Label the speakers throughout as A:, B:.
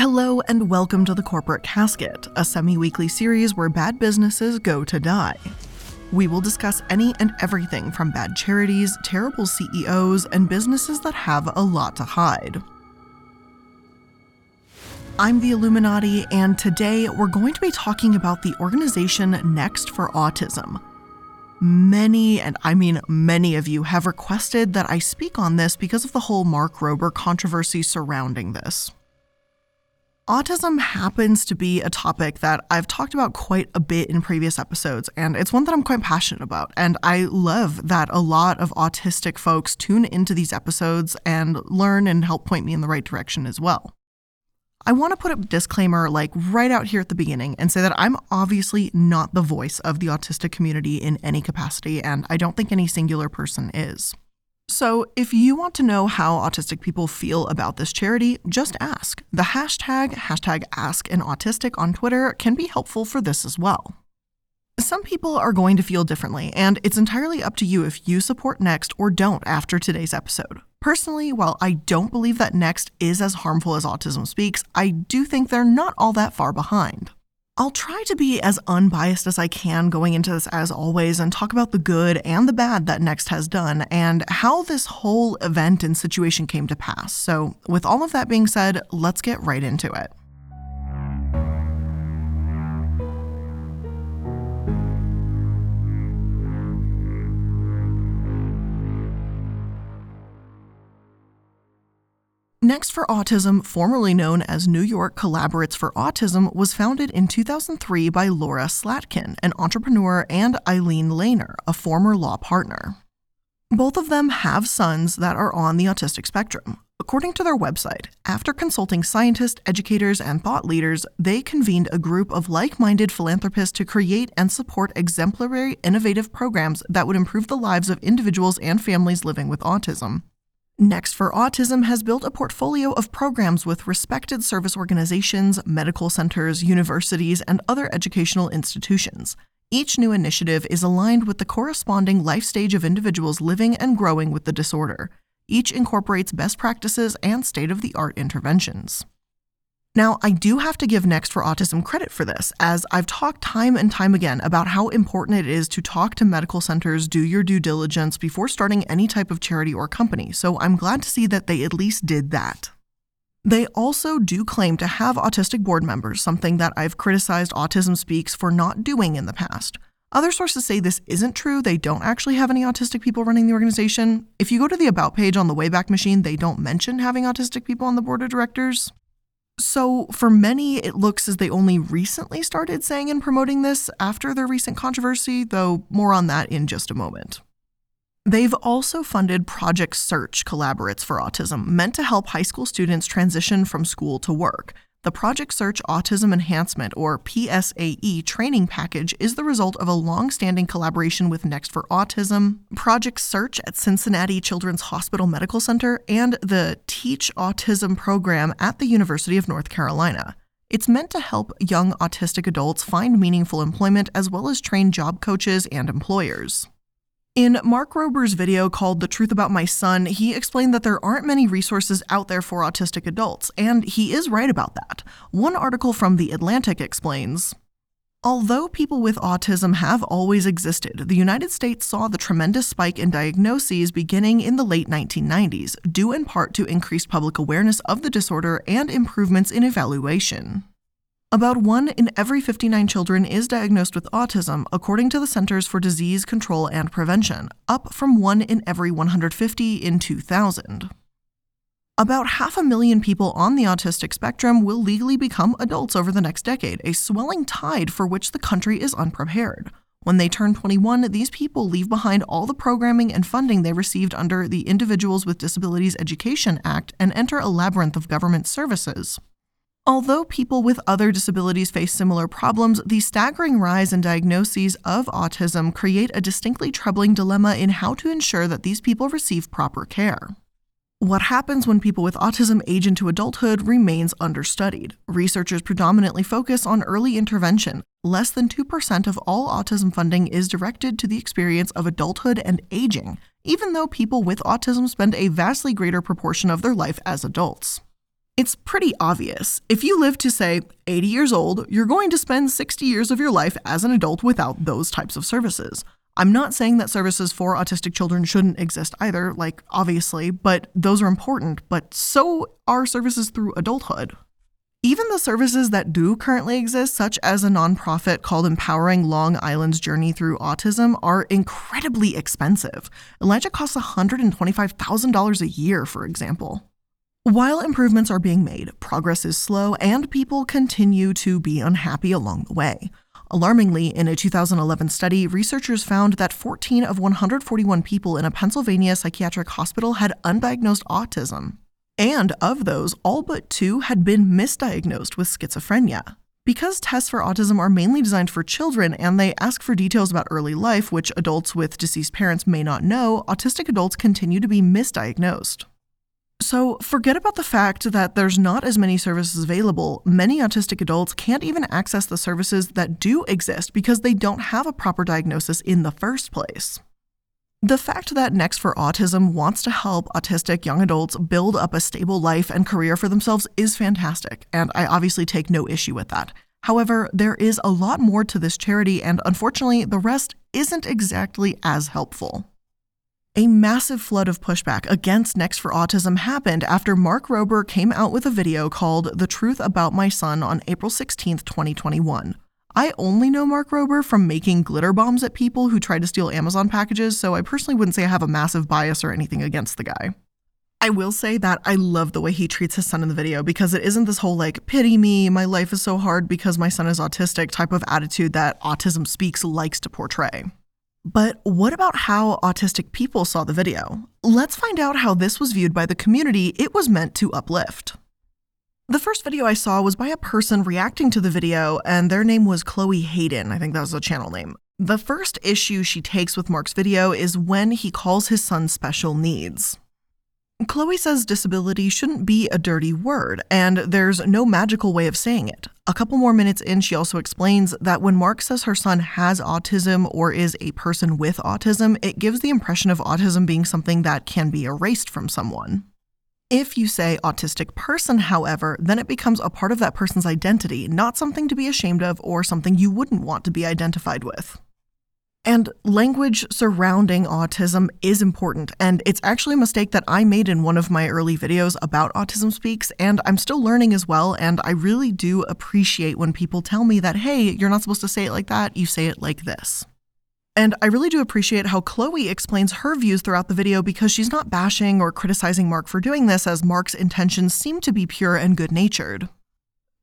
A: Hello, and welcome to The Corporate Casket, a semi weekly series where bad businesses go to die. We will discuss any and everything from bad charities, terrible CEOs, and businesses that have a lot to hide. I'm the Illuminaughtii, and today we're going to be talking about the organization Next for Autism. Many, and I mean many of you, have requested that I speak on this because of the whole Mark Rober controversy surrounding this. Autism happens to be a topic that I've talked about quite a bit in previous episodes, and it's one that I'm quite passionate about. And I love that a lot of autistic folks tune into these episodes and learn and help point me in the right direction as well. I want to put a disclaimer like right out here at the beginning and say that I'm obviously not the voice of the autistic community in any capacity, and I don't think any singular person is. So, if you want to know how autistic people feel about this charity, just ask. The hashtag, hashtag AskAnAutistic on Twitter can be helpful for this as well. Some people are going to feel differently, and it's entirely up to you if you support Next or don't after today's episode. Personally, while I don't believe that Next is as harmful as Autism Speaks, I do think they're not all that far behind. I'll try to be as unbiased as I can going into this as always and talk about the good and the bad that Next has done and how this whole event and situation came to pass. So, with all of that being said, let's get right into it. Next for Autism, formerly known as New York Collaborates for Autism, was founded in 2003 by Laura Slatkin, an entrepreneur, and Ilene Lainer, a former law partner. Both of them have sons that are on the autistic spectrum. According to their website, after consulting scientists, educators, and thought leaders, they convened a group of like minded philanthropists to create and support exemplary, innovative programs that would improve the lives of individuals and families living with autism. Next for Autism has built a portfolio of programs with respected service organizations, medical centers, universities, and other educational institutions. Each new initiative is aligned with the corresponding life stage of individuals living and growing with the disorder. Each incorporates best practices and state of the art interventions. Now, I do have to give Next for Autism credit for this, as I've talked time and time again about how important it is to talk to medical centers, do your due diligence before starting any type of charity or company, so I'm glad to see that they at least did that. They also do claim to have autistic board members, something that I've criticized Autism Speaks for not doing in the past. Other sources say this isn't true. They don't actually have any autistic people running the organization. If you go to the About page on the Wayback Machine, they don't mention having autistic people on the board of directors. So, for many, it looks as they only recently started saying and promoting this after their recent controversy, though more on that in just a moment. They've also funded Project Search Collaborates for Autism, meant to help high school students transition from school to work. The Project Search Autism Enhancement, or PSAE, training package is the result of a long standing collaboration with Next for Autism, Project Search at Cincinnati Children's Hospital Medical Center, and the TEACCH Autism program at the University of North Carolina. It's meant to help young autistic adults find meaningful employment as well as train job coaches and employers. In Mark Rober's video called The Truth About My Son, he explained that there aren't many resources out there for autistic adults, and he is right about that. One article from The Atlantic explains Although people with autism have always existed, the United States saw the tremendous spike in diagnoses beginning in the late 1990s, due in part to increased public awareness of the disorder and improvements in evaluation. About one in every 59 children is diagnosed with autism, according to the Centers for Disease Control and Prevention, up from one in every 150 in 2000. About half a million people on the autistic spectrum will legally become adults over the next decade, a swelling tide for which the country is unprepared. When they turn 21, these people leave behind all the programming and funding they received under the Individuals with Disabilities Education Act and enter a labyrinth of government services. Although people with other disabilities face similar problems, the staggering rise in diagnoses of autism create a distinctly troubling dilemma in how to ensure that these people receive proper care. What happens when people with autism age into adulthood remains understudied. Researchers predominantly focus on early intervention. Less than 2% of all autism funding is directed to the experience of adulthood and aging, even though people with autism spend a vastly greater proportion of their life as adults. It's pretty obvious. If you live to, say, 80 years old, you're going to spend 60 years of your life as an adult without those types of services. I'm not saying that services for autistic children shouldn't exist either, like, obviously, but those are important, but so are services through adulthood. Even the services that do currently exist, such as a nonprofit called Empowering Long Island's Journey Through Autism, are incredibly expensive. ELIJA costs $125,000 a year, for example. While improvements are being made, progress is slow and people continue to be unhappy along the way. Alarmingly, in a 2011 study, researchers found that 14 of 141 people in a Pennsylvania psychiatric hospital had undiagnosed autism. And of those, all but two had been misdiagnosed with schizophrenia. Because tests for autism are mainly designed for children and they ask for details about early life, which adults with deceased parents may not know, autistic adults continue to be misdiagnosed. So, forget about the fact that there's not as many services available. Many autistic adults can't even access the services that do exist because they don't have a proper diagnosis in the first place. The fact that Next for Autism wants to help autistic young adults build up a stable life and career for themselves is fantastic, and I obviously take no issue with that. However, there is a lot more to this charity, and unfortunately, the rest isn't exactly as helpful. A massive flood of pushback against Next for Autism happened after Mark Rober came out with a video called The Truth About My Son on April 16, 2021. I only know Mark Rober from making glitter bombs at people who try to steal Amazon packages, so I personally wouldn't say I have a massive bias or anything against the guy. I will say that I love the way he treats his son in the video because it isn't this whole like, pity me, my life is so hard because my son is autistic type of attitude that Autism Speaks likes to portray. But what about how autistic people saw the video? Let's find out how this was viewed by the community it was meant to uplift. The first video I saw was by a person reacting to the video, and their name was Chloe Hayden. I think that was the channel name. The first issue she takes with Mark's video is when he calls his son special needs. Chloe says disability shouldn't be a dirty word, and there's no magical way of saying it. A couple more minutes in, she also explains that when Mark says her son has autism or is a person with autism, it gives the impression of autism being something that can be erased from someone. If you say autistic person, however, then it becomes a part of that person's identity, not something to be ashamed of or something you wouldn't want to be identified with. And language surrounding autism is important, and it's actually a mistake that I made in one of my early videos about Autism Speaks, and I'm still learning as well, and I really do appreciate when people tell me that, hey, you're not supposed to say it like that, you say it like this. And I really do appreciate how Chloe explains her views throughout the video because she's not bashing or criticizing Mark for doing this, as Mark's intentions seem to be pure and good natured.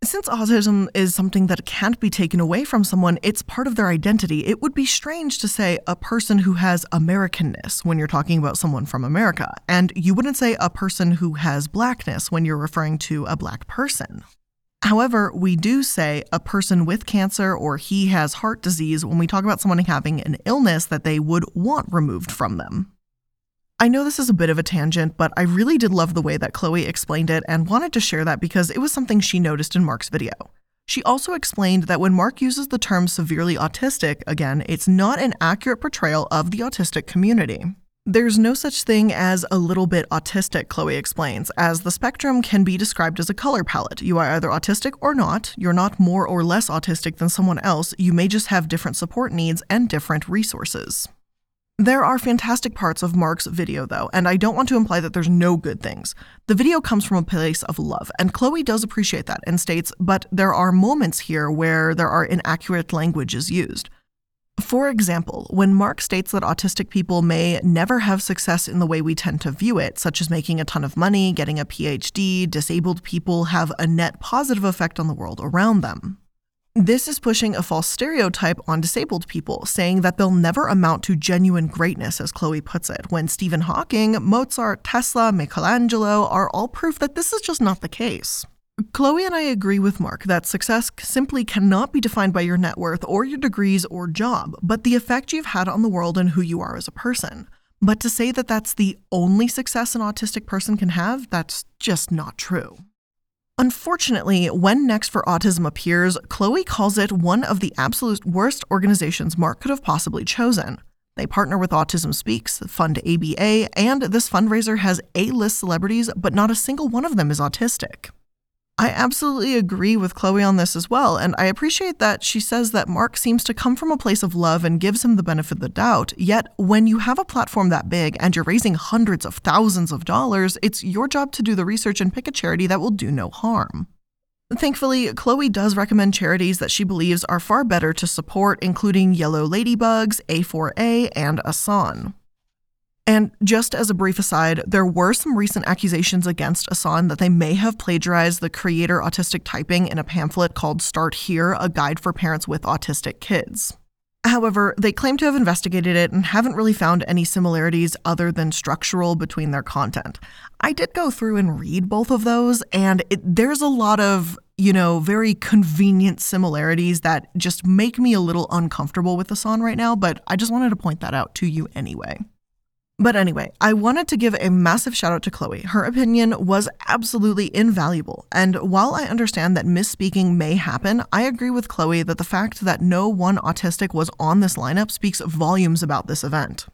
A: Since autism is something that can't be taken away from someone, it's part of their identity. It would be strange to say a person who has Americanness when you're talking about someone from America, and you wouldn't say a person who has blackness when you're referring to a black person. However, we do say a person with cancer or he has heart disease when we talk about someone having an illness that they would want removed from them. I know this is a bit of a tangent, but I really did love the way that Chloe explained it and wanted to share that because it was something she noticed in Mark's video. She also explained that when Mark uses the term severely autistic, again, it's not an accurate portrayal of the autistic community. There's no such thing as a little bit autistic, Chloe explains, as the spectrum can be described as a color palette. You are either autistic or not. You're not more or less autistic than someone else. You may just have different support needs and different resources. There are fantastic parts of Mark's video, though, and I don't want to imply that there's no good things. The video comes from a place of love, and Chloe does appreciate that and states, but there are moments here where there are inaccurate languages used. For example, when Mark states that autistic people may never have success in the way we tend to view it, such as making a ton of money, getting a PhD, disabled people have a net positive effect on the world around them. This is pushing a false stereotype on disabled people, saying that they'll never amount to genuine greatness, as Chloe puts it, when Stephen Hawking, Mozart, Tesla, Michelangelo are all proof that this is just not the case. Chloe and I agree with Mark that success simply cannot be defined by your net worth or your degrees or job, but the effect you've had on the world and who you are as a person. But to say that that's the only success an autistic person can have, that's just not true. Unfortunately, when Next for Autism appears, Chloe calls it one of the absolute worst organizations Mark could have possibly chosen. They partner with Autism Speaks, fund ABA, and this fundraiser has A list celebrities, but not a single one of them is autistic. I absolutely agree with Chloe on this as well, and I appreciate that she says that Mark seems to come from a place of love and gives him the benefit of the doubt. Yet, when you have a platform that big and you're raising hundreds of thousands of dollars, it's your job to do the research and pick a charity that will do no harm. Thankfully, Chloe does recommend charities that she believes are far better to support, including Yellow Ladybugs, A4A, and Asan. And just as a brief aside, there were some recent accusations against Asan that they may have plagiarized the creator autistic typing in a pamphlet called Start Here, a guide for parents with autistic kids. However, they claim to have investigated it and haven't really found any similarities other than structural between their content. I did go through and read both of those, and it, there's a lot of, you know, very convenient similarities that just make me a little uncomfortable with Asan right now, but I just wanted to point that out to you anyway. But anyway, I wanted to give a massive shout out to Chloe. Her opinion was absolutely invaluable. And while I understand that misspeaking may happen, I agree with Chloe that the fact that no one autistic was on this lineup speaks volumes about this event.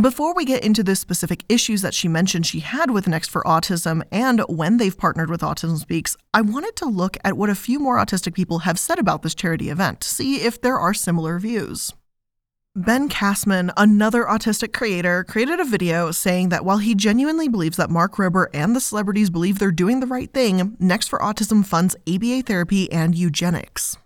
A: Before we get into the specific issues that she mentioned she had with Next for Autism and when they've partnered with Autism Speaks, I wanted to look at what a few more autistic people have said about this charity event to see if there are similar views. Ben Castman, another autistic creator, created a video saying that while he genuinely believes that Mark Rober and the celebrities believe they're doing the right thing, Next for Autism funds ABA therapy and eugenics.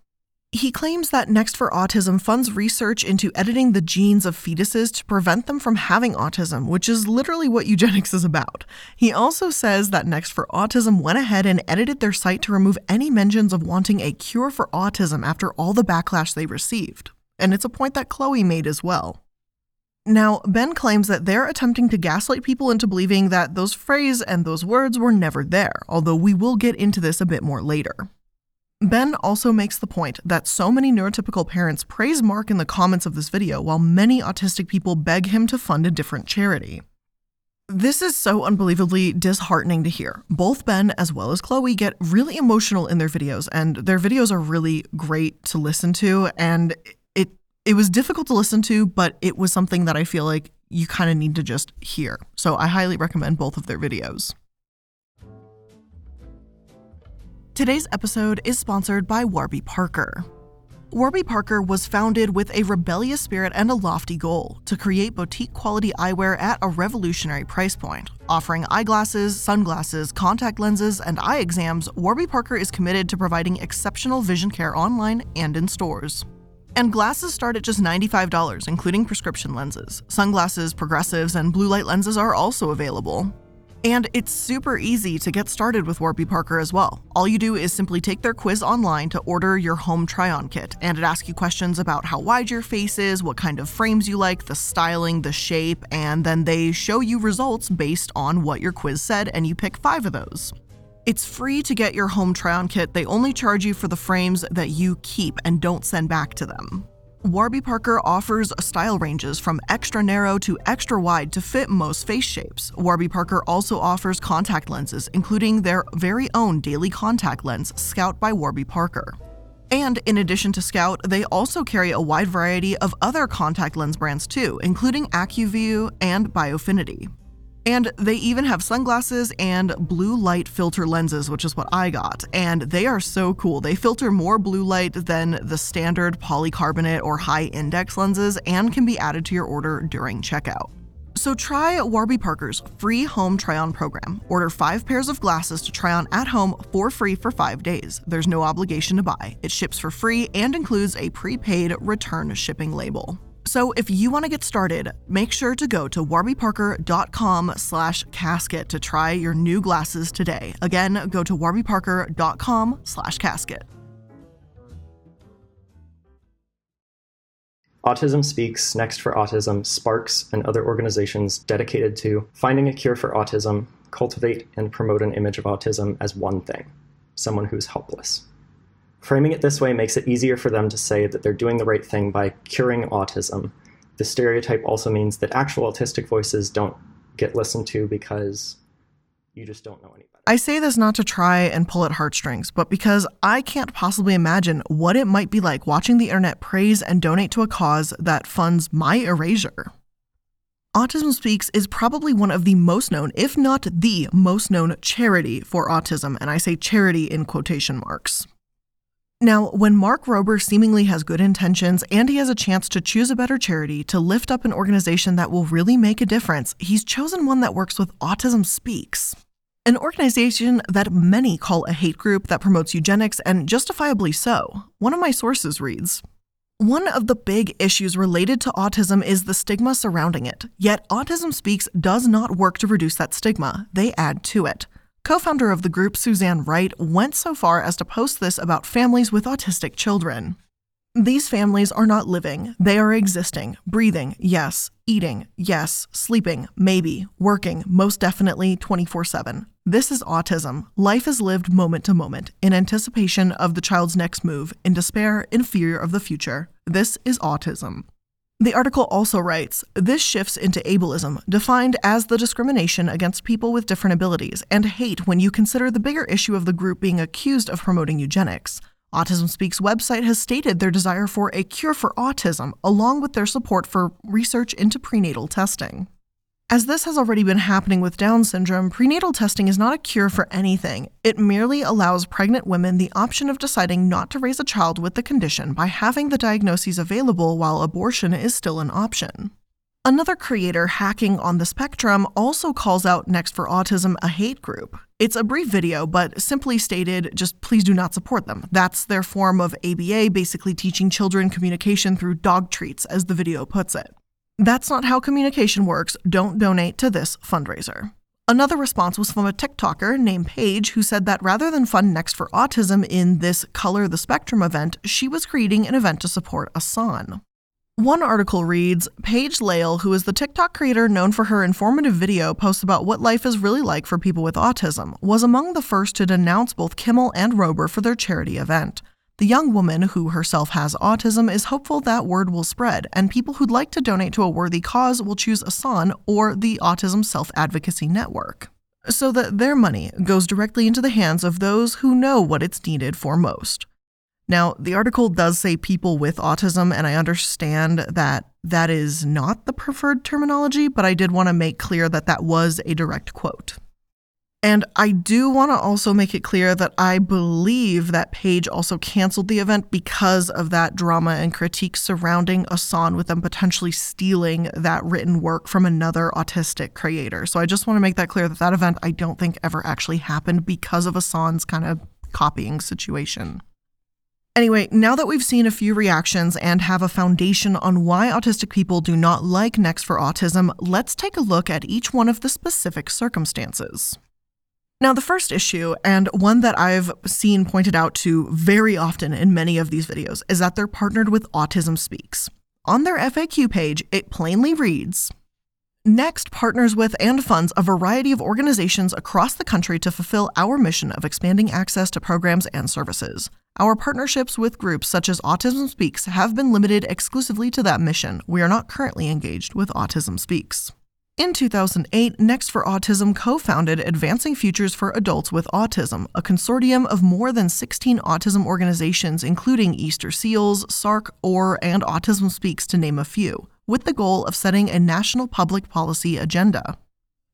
A: He claims that Next for Autism funds research into editing the genes of fetuses to prevent them from having autism, which is literally what eugenics is about. He also says that Next for Autism went ahead and edited their site to remove any mentions of wanting a cure for autism after all the backlash they received and it's a point that Chloe made as well. Now, Ben claims that they're attempting to gaslight people into believing that those phrases and those words were never there, although we will get into this a bit more later. Ben also makes the point that so many neurotypical parents praise Mark in the comments of this video, while many autistic people beg him to fund a different charity. This is so unbelievably disheartening to hear. Both Ben as well as Chloe get really emotional in their videos, and their videos are really great to listen to, and it was difficult to listen to, but it was something that I feel like you kind of need to just hear. So I highly recommend both of their videos. Today's episode is sponsored by Warby Parker. Warby Parker was founded with a rebellious spirit and a lofty goal to create boutique quality eyewear at a revolutionary price point. Offering eyeglasses, sunglasses, contact lenses, and eye exams, Warby Parker is committed to providing exceptional vision care online and in stores. And glasses start at just $95, including prescription lenses. Sunglasses, progressives, and blue light lenses are also available. And it's super easy to get started with Warby Parker as well. All you do is simply take their quiz online to order your home try on kit, and it asks you questions about how wide your face is, what kind of frames you like, the styling, the shape, and then they show you results based on what your quiz said, and you pick five of those. It's free to get your home try on kit. They only charge you for the frames that you keep and don't send back to them. Warby Parker offers style ranges from extra narrow to extra wide to fit most face shapes. Warby Parker also offers contact lenses, including their very own daily contact lens, Scout by Warby Parker. And in addition to Scout, they also carry a wide variety of other contact lens brands too, including Acuvue and Biofinity. And they even have sunglasses and blue light filter lenses, which is what I got. And they are so cool. They filter more blue light than the standard polycarbonate or high index lenses and can be added to your order during checkout. So try Warby Parker's free home try on program. Order five pairs of glasses to try on at home for free for five days. There's no obligation to buy. It ships for free and includes a prepaid return shipping label. So if you want to get started, make sure to go to warbyparker.com slash casket to try your new glasses today. Again, go to warbyparker.com slash casket.
B: Autism Speaks, Next for Autism, Sparks, and other organizations dedicated to finding a cure for autism cultivate and promote an image of autism as one thing someone who's helpless. Framing it this way makes it easier for them to say that they're doing the right thing by curing autism. The stereotype also means that actual autistic voices don't get listened to because you just don't know any better.
A: I say this not to try and pull at heartstrings, but because I can't possibly imagine what it might be like watching the internet praise and donate to a cause that funds my erasure. Autism Speaks is probably one of the most known, if not the most known, charity for autism, and I say charity in quotation marks. Now, when Mark Rober seemingly has good intentions and he has a chance to choose a better charity to lift up an organization that will really make a difference, he's chosen one that works with Autism Speaks, an organization that many call a hate group that promotes eugenics, and justifiably so. One of my sources reads one of the big issues related to autism is the stigma surrounding it. Yet, Autism Speaks does not work to reduce that stigma, they add to it. Co founder of the group, Suzanne Wright, went so far as to post this about families with autistic children. These families are not living, they are existing, breathing, yes, eating, yes, sleeping, maybe, working, most definitely 24 7. This is autism. Life is lived moment to moment, in anticipation of the child's next move, in despair, in fear of the future. This is autism. The article also writes this shifts into ableism, defined as the discrimination against people with different abilities, and hate when you consider the bigger issue of the group being accused of promoting eugenics. Autism Speaks website has stated their desire for a cure for autism, along with their support for research into prenatal testing. As this has already been happening with Down syndrome, prenatal testing is not a cure for anything. It merely allows pregnant women the option of deciding not to raise a child with the condition by having the diagnoses available while abortion is still an option. Another creator hacking on the spectrum also calls out Next for Autism a hate group. It's a brief video, but simply stated, just please do not support them. That's their form of ABA, basically teaching children communication through dog treats, as the video puts it. That's not how communication works. Don't donate to this fundraiser. Another response was from a TikToker named Paige who said that rather than fund Next for Autism in this Color the Spectrum event, she was creating an event to support Asan. One article reads Paige Layle, who is the TikTok creator known for her informative video posts about what life is really like for people with autism, was among the first to denounce both Kimmel and Rober for their charity event. The young woman, who herself has autism, is hopeful that word will spread, and people who'd like to donate to a worthy cause will choose Asan or the Autism Self Advocacy Network, so that their money goes directly into the hands of those who know what it's needed for most. Now, the article does say people with autism, and I understand that that is not the preferred terminology, but I did want to make clear that that was a direct quote. And I do want to also make it clear that I believe that Paige also canceled the event because of that drama and critique surrounding Asan with them potentially stealing that written work from another autistic creator. So I just want to make that clear that that event I don't think ever actually happened because of Asan's kind of copying situation. Anyway, now that we've seen a few reactions and have a foundation on why autistic people do not like Next for Autism, let's take a look at each one of the specific circumstances. Now, the first issue, and one that I've seen pointed out to very often in many of these videos, is that they're partnered with Autism Speaks. On their FAQ page, it plainly reads Next partners with and funds a variety of organizations across the country to fulfill our mission of expanding access to programs and services. Our partnerships with groups such as Autism Speaks have been limited exclusively to that mission. We are not currently engaged with Autism Speaks. In 2008, Next for Autism co founded Advancing Futures for Adults with Autism, a consortium of more than 16 autism organizations, including Easter Seals, SARRC, OR, and Autism Speaks, to name a few, with the goal of setting a national public policy agenda.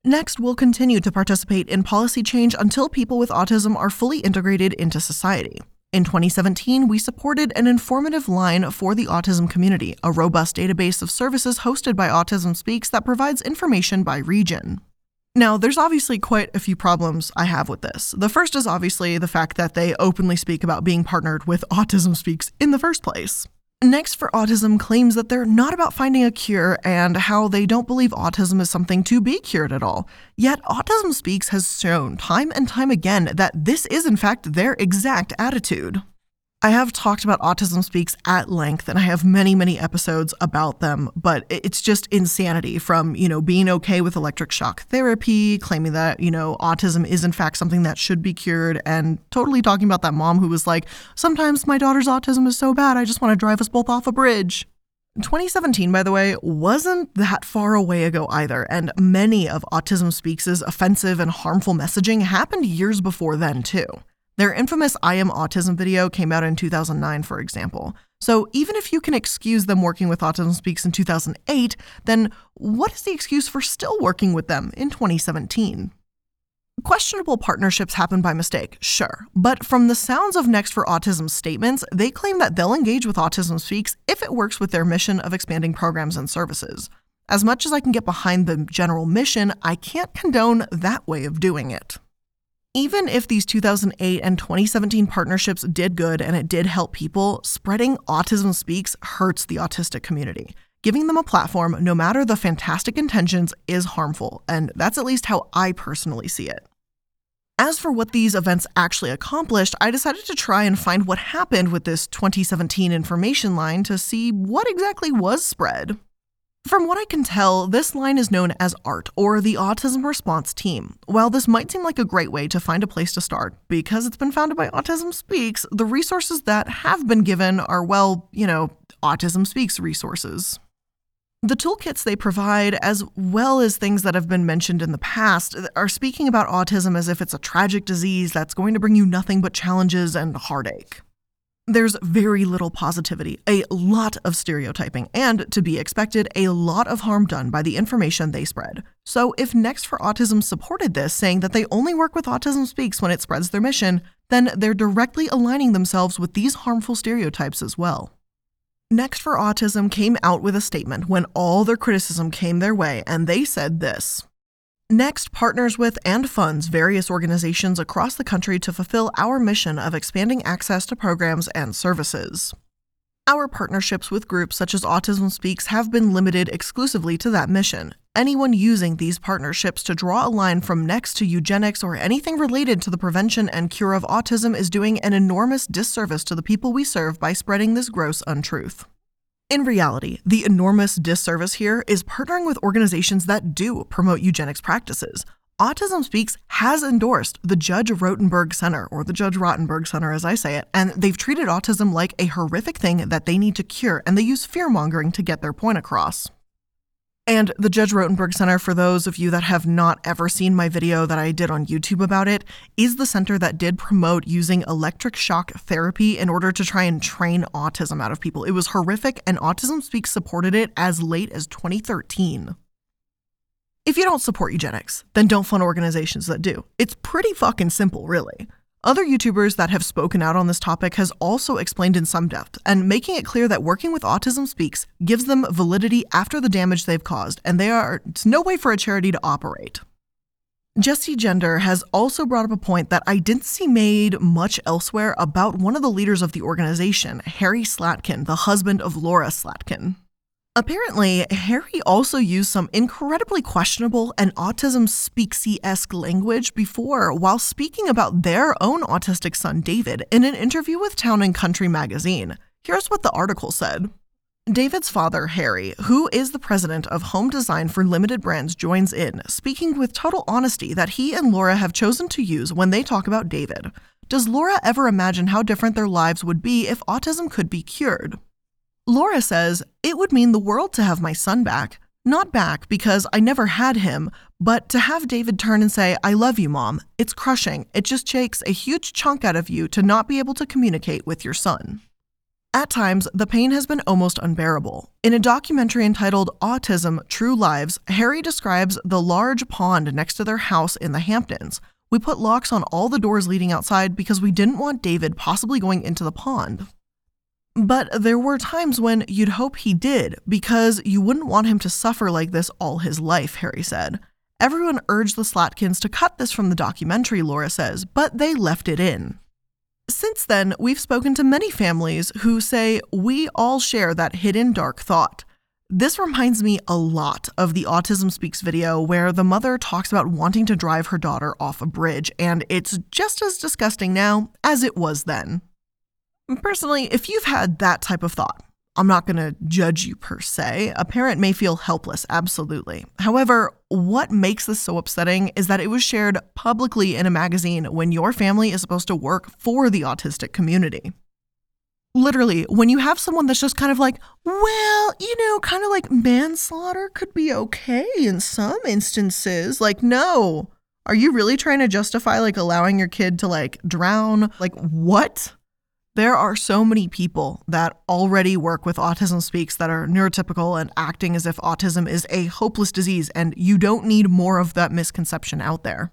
A: Next, we'll continue to participate in policy change until people with autism are fully integrated into society. In 2017, we supported an informative line for the autism community, a robust database of services hosted by Autism Speaks that provides information by region. Now, there's obviously quite a few problems I have with this. The first is obviously the fact that they openly speak about being partnered with Autism Speaks in the first place. Next for Autism claims that they're not about finding a cure and how they don't believe autism is something to be cured at all. Yet, Autism Speaks has shown time and time again that this is, in fact, their exact attitude. I have talked about Autism Speaks at length, and I have many, many episodes about them, but it's just insanity from, you know, being okay with electric shock therapy, claiming that, you know, autism is in fact something that should be cured, and totally talking about that mom who was like, sometimes my daughter's autism is so bad, I just want to drive us both off a bridge. 2017, by the way, wasn't that far away ago either, and many of Autism Speaks' offensive and harmful messaging happened years before then, too. Their infamous I Am Autism video came out in 2009, for example. So even if you can excuse them working with Autism Speaks in 2008, then what is the excuse for still working with them in 2017? Questionable partnerships happen by mistake, sure, but from the sounds of Next for Autism's statements, they claim that they'll engage with Autism Speaks if it works with their mission of expanding programs and services. As much as I can get behind the general mission, I can't condone that way of doing it. Even if these 2008 and 2017 partnerships did good and it did help people, spreading Autism Speaks hurts the autistic community. Giving them a platform, no matter the fantastic intentions, is harmful, and that's at least how I personally see it. As for what these events actually accomplished, I decided to try and find what happened with this 2017 information line to see what exactly was spread. From what I can tell, this line is known as ART, or the Autism Response Team. While this might seem like a great way to find a place to start, because it's been founded by Autism Speaks, the resources that have been given are, well, you know, Autism Speaks resources. The toolkits they provide, as well as things that have been mentioned in the past, are speaking about autism as if it's a tragic disease that's going to bring you nothing but challenges and heartache. There's very little positivity, a lot of stereotyping, and, to be expected, a lot of harm done by the information they spread. So, if Next for Autism supported this, saying that they only work with Autism Speaks when it spreads their mission, then they're directly aligning themselves with these harmful stereotypes as well. Next for Autism came out with a statement when all their criticism came their way, and they said this Next partners with and funds various organizations across the country to fulfill our mission of expanding access to programs and services. Our partnerships with groups such as Autism Speaks have been limited exclusively to that mission. Anyone using these partnerships to draw a line from next to eugenics or anything related to the prevention and cure of autism is doing an enormous disservice to the people we serve by spreading this gross untruth. In reality, the enormous disservice here is partnering with organizations that do promote eugenics practices. Autism Speaks has endorsed the Judge Rotenberg Center, or the Judge Rottenberg Center as I say it, and they've treated autism like a horrific thing that they need to cure, and they use fear mongering to get their point across. And the Judge Rotenberg Center, for those of you that have not ever seen my video that I did on YouTube about it, is the center that did promote using electric shock therapy in order to try and train autism out of people. It was horrific, and Autism Speaks supported it as late as 2013. If you don't support eugenics, then don't fund organizations that do. It's pretty fucking simple, really. Other YouTubers that have spoken out on this topic has also explained in some depth, and making it clear that working with Autism Speaks gives them validity after the damage they've caused, and they are it's no way for a charity to operate. Jessie Gender has also brought up a point that I didn't see made much elsewhere about one of the leaders of the organization, Harry Slatkin, the husband of Laura Slatkin. Apparently, Harry also used some incredibly questionable and autism speaksy esque language before while speaking about their own autistic son, David, in an interview with Town and Country magazine. Here's what the article said. David's father, Harry, who is the president of Home Design for Limited Brands, joins in, speaking with total honesty that he and Laura have chosen to use when they talk about David. Does Laura ever imagine how different their lives would be if autism could be cured? Laura says, It would mean the world to have my son back. Not back because I never had him, but to have David turn and say, I love you, mom. It's crushing. It just takes a huge chunk out of you to not be able to communicate with your son. At times, the pain has been almost unbearable. In a documentary entitled Autism True Lives, Harry describes the large pond next to their house in the Hamptons. We put locks on all the doors leading outside because we didn't want David possibly going into the pond. But there were times when you'd hope he did, because you wouldn't want him to suffer like this all his life, Harry said. Everyone urged the Slatkins to cut this from the documentary, Laura says, but they left it in. Since then, we've spoken to many families who say we all share that hidden dark thought. This reminds me a lot of the Autism Speaks video where the mother talks about wanting to drive her daughter off a bridge, and it's just as disgusting now as it was then. Personally, if you've had that type of thought, I'm not going to judge you per se. A parent may feel helpless, absolutely. However, what makes this so upsetting is that it was shared publicly in a magazine when your family is supposed to work for the autistic community. Literally, when you have someone that's just kind of like, well, you know, kind of like manslaughter could be okay in some instances. Like, no. Are you really trying to justify like allowing your kid to like drown? Like, what? There are so many people that already work with Autism Speaks that are neurotypical and acting as if autism is a hopeless disease, and you don't need more of that misconception out there.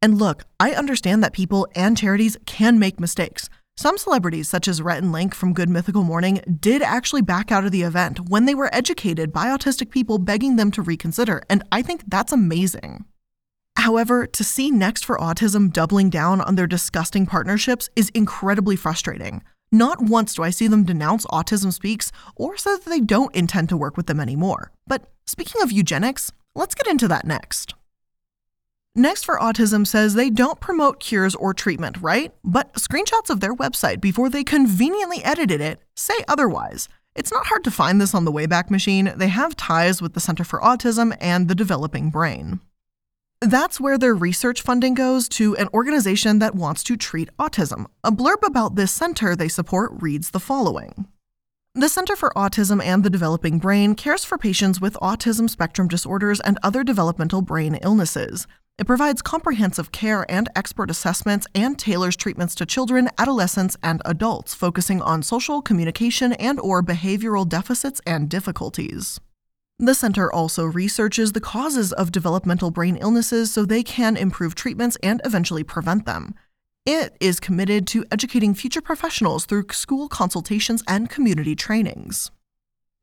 A: And look, I understand that people and charities can make mistakes. Some celebrities, such as Rhett and Link from Good Mythical Morning, did actually back out of the event when they were educated by autistic people begging them to reconsider, and I think that's amazing. However, to see Next for Autism doubling down on their disgusting partnerships is incredibly frustrating. Not once do I see them denounce Autism Speaks or say that they don't intend to work with them anymore. But speaking of eugenics, let's get into that next. Next for Autism says they don't promote cures or treatment, right? But screenshots of their website before they conveniently edited it say otherwise. It's not hard to find this on the Wayback Machine. They have ties with the Center for Autism and the Developing Brain. That's where their research funding goes to an organization that wants to treat autism. A blurb about this center they support reads the following The Center for Autism and the Developing Brain cares for patients with autism spectrum disorders and other developmental brain illnesses. It provides comprehensive care and expert assessments and tailors treatments to children, adolescents, and adults, focusing on social, communication, and or behavioral deficits and difficulties. The center also researches the causes of developmental brain illnesses so they can improve treatments and eventually prevent them. It is committed to educating future professionals through school consultations and community trainings.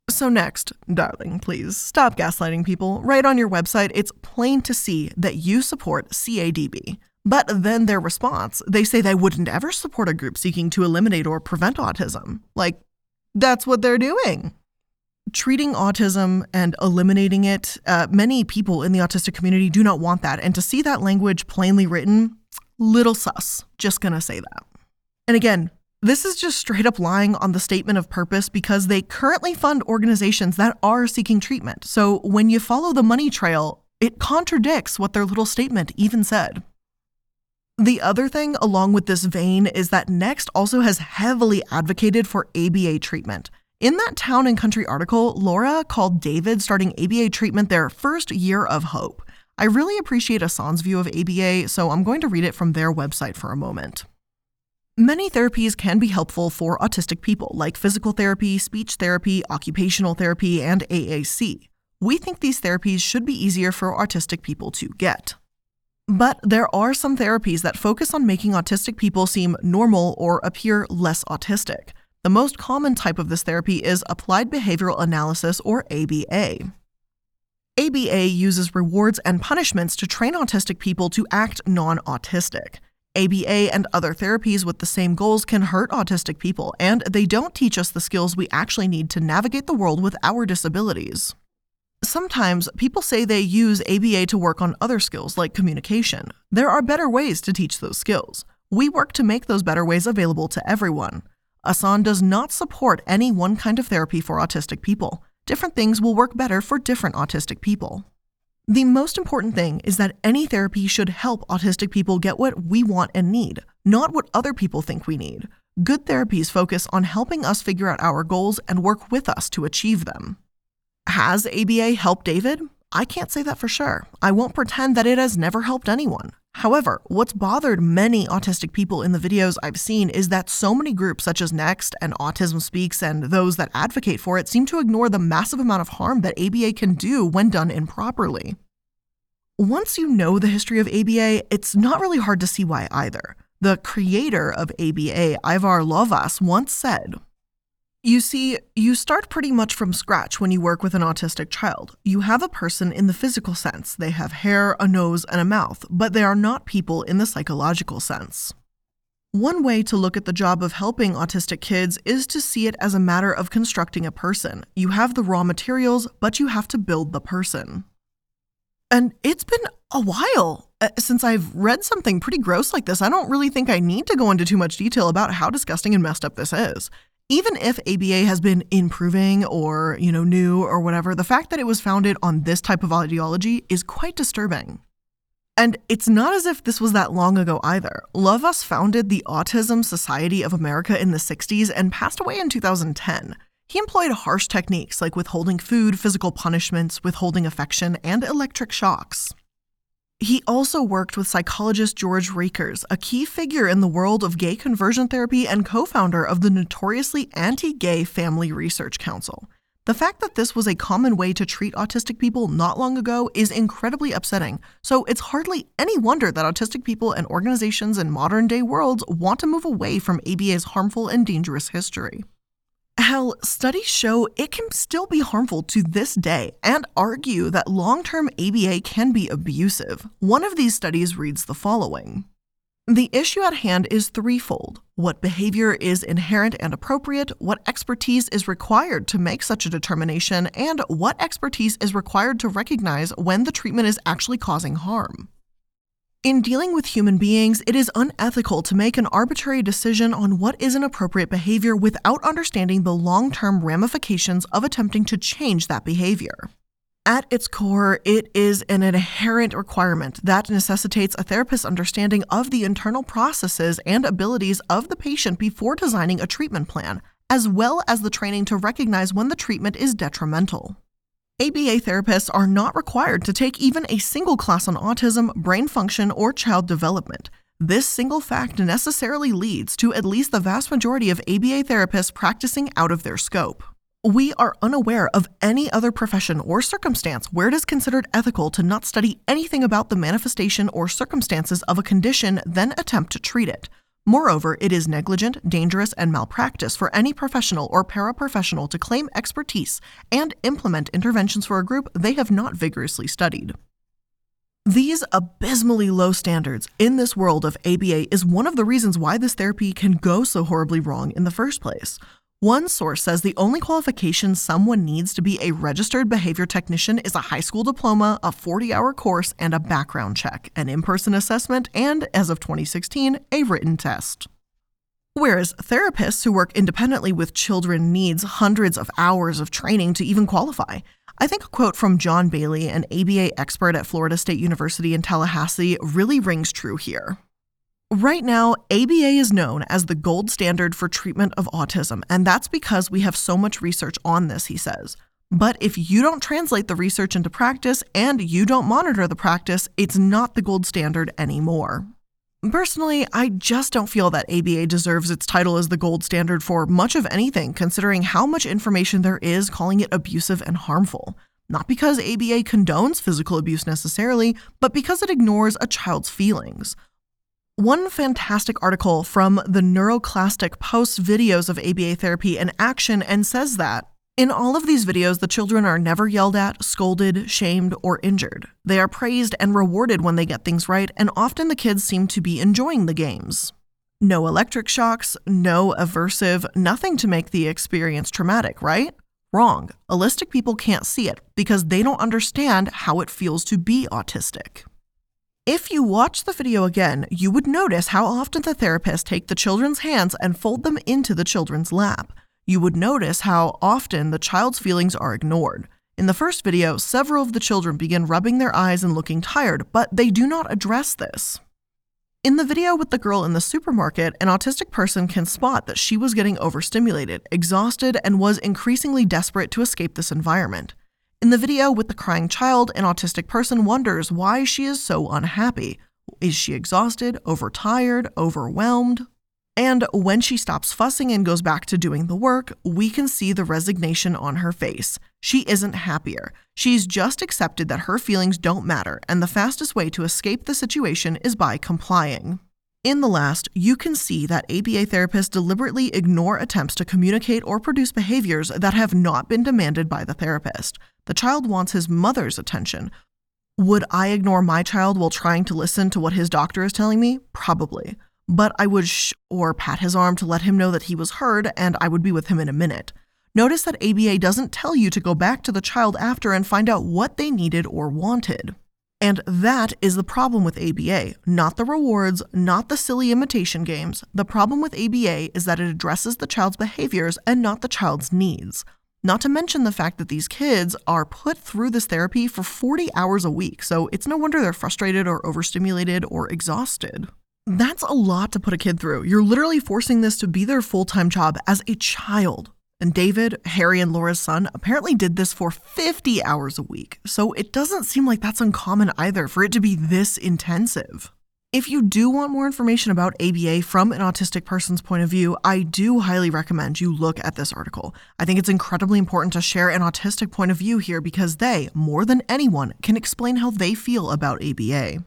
A: So, next, darling, please stop gaslighting people. Right on your website, it's plain to see that you support CADB. But then their response, they say they wouldn't ever support a group seeking to eliminate or prevent autism. Like, that's what they're doing treating autism and eliminating it, uh, many people in the autistic community do not want that. And to see that language plainly written, little sus. Just gonna say that. And again, this is just straight up lying on the statement of purpose because they currently fund organizations that are seeking treatment. So when you follow the money trail, it contradicts what their little statement even said. The other thing along with this vein is that Next also has heavily advocated for ABA treatment. In that town and country article, Laura called David starting ABA treatment their first year of hope. I really appreciate Asan's view of ABA, so I'm going to read it from their website for a moment. Many therapies can be helpful for autistic people, like physical therapy, speech therapy, occupational therapy, and AAC. We think these therapies should be easier for autistic people to get. But there are some therapies that focus on making autistic people seem normal or appear less autistic. The most common type of this therapy is applied behavioral analysis or ABA. ABA uses rewards and punishments to train autistic people to act non autistic. ABA and other therapies with the same goals can hurt autistic people, and they don't teach us the skills we actually need to navigate the world with our disabilities. Sometimes people say they use ABA to work on other skills like communication. There are better ways to teach those skills. We work to make those better ways available to everyone. Asan does not support any one kind of therapy for autistic people. Different things will work better for different autistic people. The most important thing is that any therapy should help autistic people get what we want and need, not what other people think we need. Good therapies focus on helping us figure out our goals and work with us to achieve them. Has ABA helped David? I can't say that for sure. I won't pretend that it has never helped anyone. However, what's bothered many autistic people in the videos I've seen is that so many groups such as Next and Autism Speaks and those that advocate for it seem to ignore the massive amount of harm that ABA can do when done improperly. Once you know the history of ABA, it's not really hard to see why either. The creator of ABA, Ivar Lovaas, once said, you see, you start pretty much from scratch when you work with an autistic child. You have a person in the physical sense. They have hair, a nose, and a mouth, but they are not people in the psychological sense. One way to look at the job of helping autistic kids is to see it as a matter of constructing a person. You have the raw materials, but you have to build the person. And it's been a while uh, since I've read something pretty gross like this. I don't really think I need to go into too much detail about how disgusting and messed up this is even if ABA has been improving or, you know, new or whatever, the fact that it was founded on this type of ideology is quite disturbing. And it's not as if this was that long ago either. Lovaas founded the Autism Society of America in the 60s and passed away in 2010. He employed harsh techniques like withholding food, physical punishments, withholding affection, and electric shocks. He also worked with psychologist George Rekers, a key figure in the world of gay conversion therapy and co founder of the notoriously anti gay Family Research Council. The fact that this was a common way to treat autistic people not long ago is incredibly upsetting, so it's hardly any wonder that autistic people and organizations in modern day worlds want to move away from ABA's harmful and dangerous history. Hell, studies show it can still be harmful to this day and argue that long term ABA can be abusive. One of these studies reads the following the issue at hand is threefold what behavior is inherent and appropriate, what expertise is required to make such a determination, and what expertise is required to recognize when the treatment is actually causing harm. In dealing with human beings, it is unethical to make an arbitrary decision on what is an appropriate behavior without understanding the long term ramifications of attempting to change that behavior. At its core, it is an inherent requirement that necessitates a therapist's understanding of the internal processes and abilities of the patient before designing a treatment plan, as well as the training to recognize when the treatment is detrimental. ABA therapists are not required to take even a single class on autism, brain function, or child development. This single fact necessarily leads to at least the vast majority of ABA therapists practicing out of their scope. We are unaware of any other profession or circumstance where it is considered ethical to not study anything about the manifestation or circumstances of a condition, then attempt to treat it. Moreover, it is negligent, dangerous, and malpractice for any professional or paraprofessional to claim expertise and implement interventions for a group they have not vigorously studied. These abysmally low standards in this world of ABA is one of the reasons why this therapy can go so horribly wrong in the first place. One source says the only qualification someone needs to be a registered behavior technician is a high school diploma, a 40 hour course, and a background check, an in person assessment, and, as of 2016, a written test. Whereas therapists who work independently with children needs hundreds of hours of training to even qualify. I think a quote from John Bailey, an ABA expert at Florida State University in Tallahassee, really rings true here. Right now, ABA is known as the gold standard for treatment of autism, and that's because we have so much research on this, he says. But if you don't translate the research into practice and you don't monitor the practice, it's not the gold standard anymore. Personally, I just don't feel that ABA deserves its title as the gold standard for much of anything, considering how much information there is calling it abusive and harmful. Not because ABA condones physical abuse necessarily, but because it ignores a child's feelings. One fantastic article from the Neuroclastic posts videos of ABA therapy in action and says that in all of these videos, the children are never yelled at, scolded, shamed, or injured. They are praised and rewarded when they get things right, and often the kids seem to be enjoying the games. No electric shocks, no aversive, nothing to make the experience traumatic, right? Wrong. Allistic people can't see it because they don't understand how it feels to be autistic. If you watch the video again, you would notice how often the therapists take the children's hands and fold them into the children's lap. You would notice how often the child's feelings are ignored. In the first video, several of the children begin rubbing their eyes and looking tired, but they do not address this. In the video with the girl in the supermarket, an autistic person can spot that she was getting overstimulated, exhausted, and was increasingly desperate to escape this environment. In the video with the crying child, an autistic person wonders why she is so unhappy. Is she exhausted, overtired, overwhelmed? And when she stops fussing and goes back to doing the work, we can see the resignation on her face. She isn't happier. She's just accepted that her feelings don't matter, and the fastest way to escape the situation is by complying. In the last, you can see that ABA therapists deliberately ignore attempts to communicate or produce behaviors that have not been demanded by the therapist. The child wants his mother's attention. Would I ignore my child while trying to listen to what his doctor is telling me? Probably. But I would or pat his arm to let him know that he was heard and I would be with him in a minute. Notice that ABA doesn't tell you to go back to the child after and find out what they needed or wanted. And that is the problem with ABA, not the rewards, not the silly imitation games. The problem with ABA is that it addresses the child's behaviors and not the child's needs. Not to mention the fact that these kids are put through this therapy for 40 hours a week, so it's no wonder they're frustrated or overstimulated or exhausted. That's a lot to put a kid through. You're literally forcing this to be their full time job as a child. And David, Harry, and Laura's son apparently did this for 50 hours a week, so it doesn't seem like that's uncommon either for it to be this intensive. If you do want more information about ABA from an autistic person's point of view, I do highly recommend you look at this article. I think it's incredibly important to share an autistic point of view here because they, more than anyone, can explain how they feel about ABA.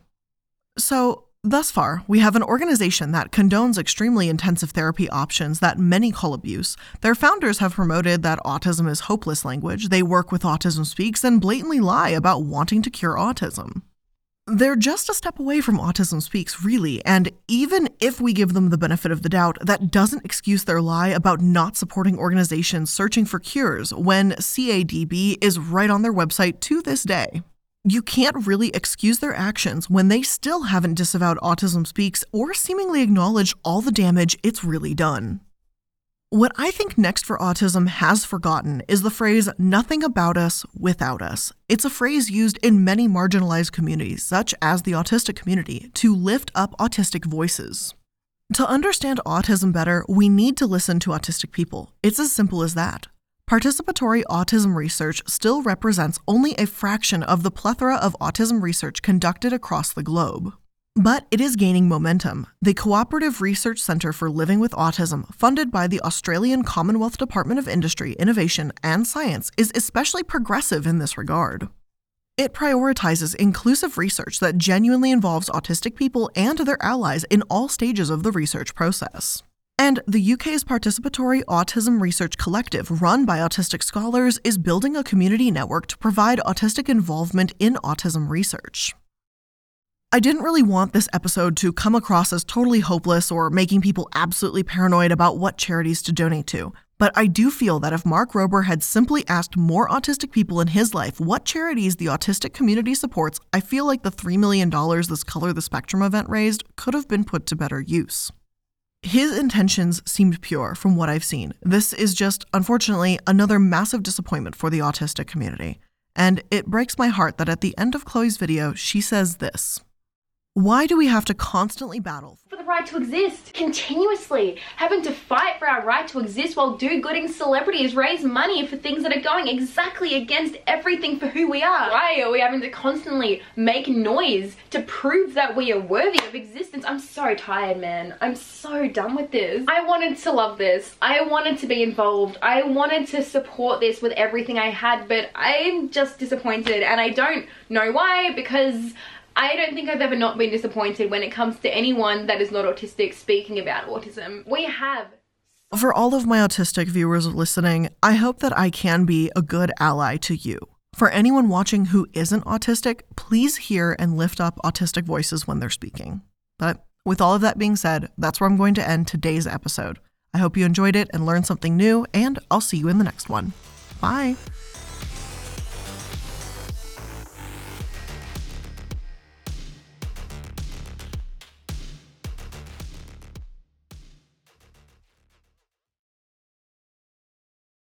A: So, Thus far, we have an organization that condones extremely intensive therapy options that many call abuse. Their founders have promoted that autism is hopeless language, they work with Autism Speaks, and blatantly lie about wanting to cure autism. They're just a step away from Autism Speaks, really, and even if we give them the benefit of the doubt, that doesn't excuse their lie about not supporting organizations searching for cures when CADB is right on their website to this day. You can't really excuse their actions when they still haven't disavowed Autism Speaks or seemingly acknowledged all the damage it's really done. What I think Next for Autism has forgotten is the phrase, nothing about us without us. It's a phrase used in many marginalized communities, such as the autistic community, to lift up autistic voices. To understand autism better, we need to listen to autistic people. It's as simple as that. Participatory autism research still represents only a fraction of the plethora of autism research conducted across the globe. But it is gaining momentum. The Cooperative Research Centre for Living with Autism, funded by the Australian Commonwealth Department of Industry, Innovation and Science, is especially progressive in this regard. It prioritizes inclusive research that genuinely involves autistic people and their allies in all stages of the research process. And the UK's participatory autism research collective, run by autistic scholars, is building a community network to provide autistic involvement in autism research. I didn't really want this episode to come across as totally hopeless or making people absolutely paranoid about what charities to donate to. But I do feel that if Mark Rober had simply asked more autistic people in his life what charities the autistic community supports, I feel like the $3 million this Color the Spectrum event raised could have been put to better use. His intentions seemed pure from what I've seen. This is just, unfortunately, another massive disappointment for the autistic community. And it breaks my heart that at the end of Chloe's video, she says this why do we have to constantly battle
C: for the right to exist continuously? Having to fight for our right to exist while do gooding celebrities raise money for things that are going exactly against everything for who we are. Why are we having to constantly make noise to prove that we are worthy of existence? I'm so tired, man. I'm so done with this. I wanted to love this. I wanted to be involved. I wanted to support this with everything I had, but I'm just disappointed and I don't know why because I don't think I've ever not been disappointed when it comes to anyone that is not autistic speaking about autism. We have
A: for all of my autistic viewers listening, I hope that I can be a good ally to you. For anyone watching who isn't autistic, please hear and lift up autistic voices when they're speaking. But with all of that being said, that's where I'm going to end today's episode. I hope you enjoyed it and learned something new, and I'll see you in the next one. Bye.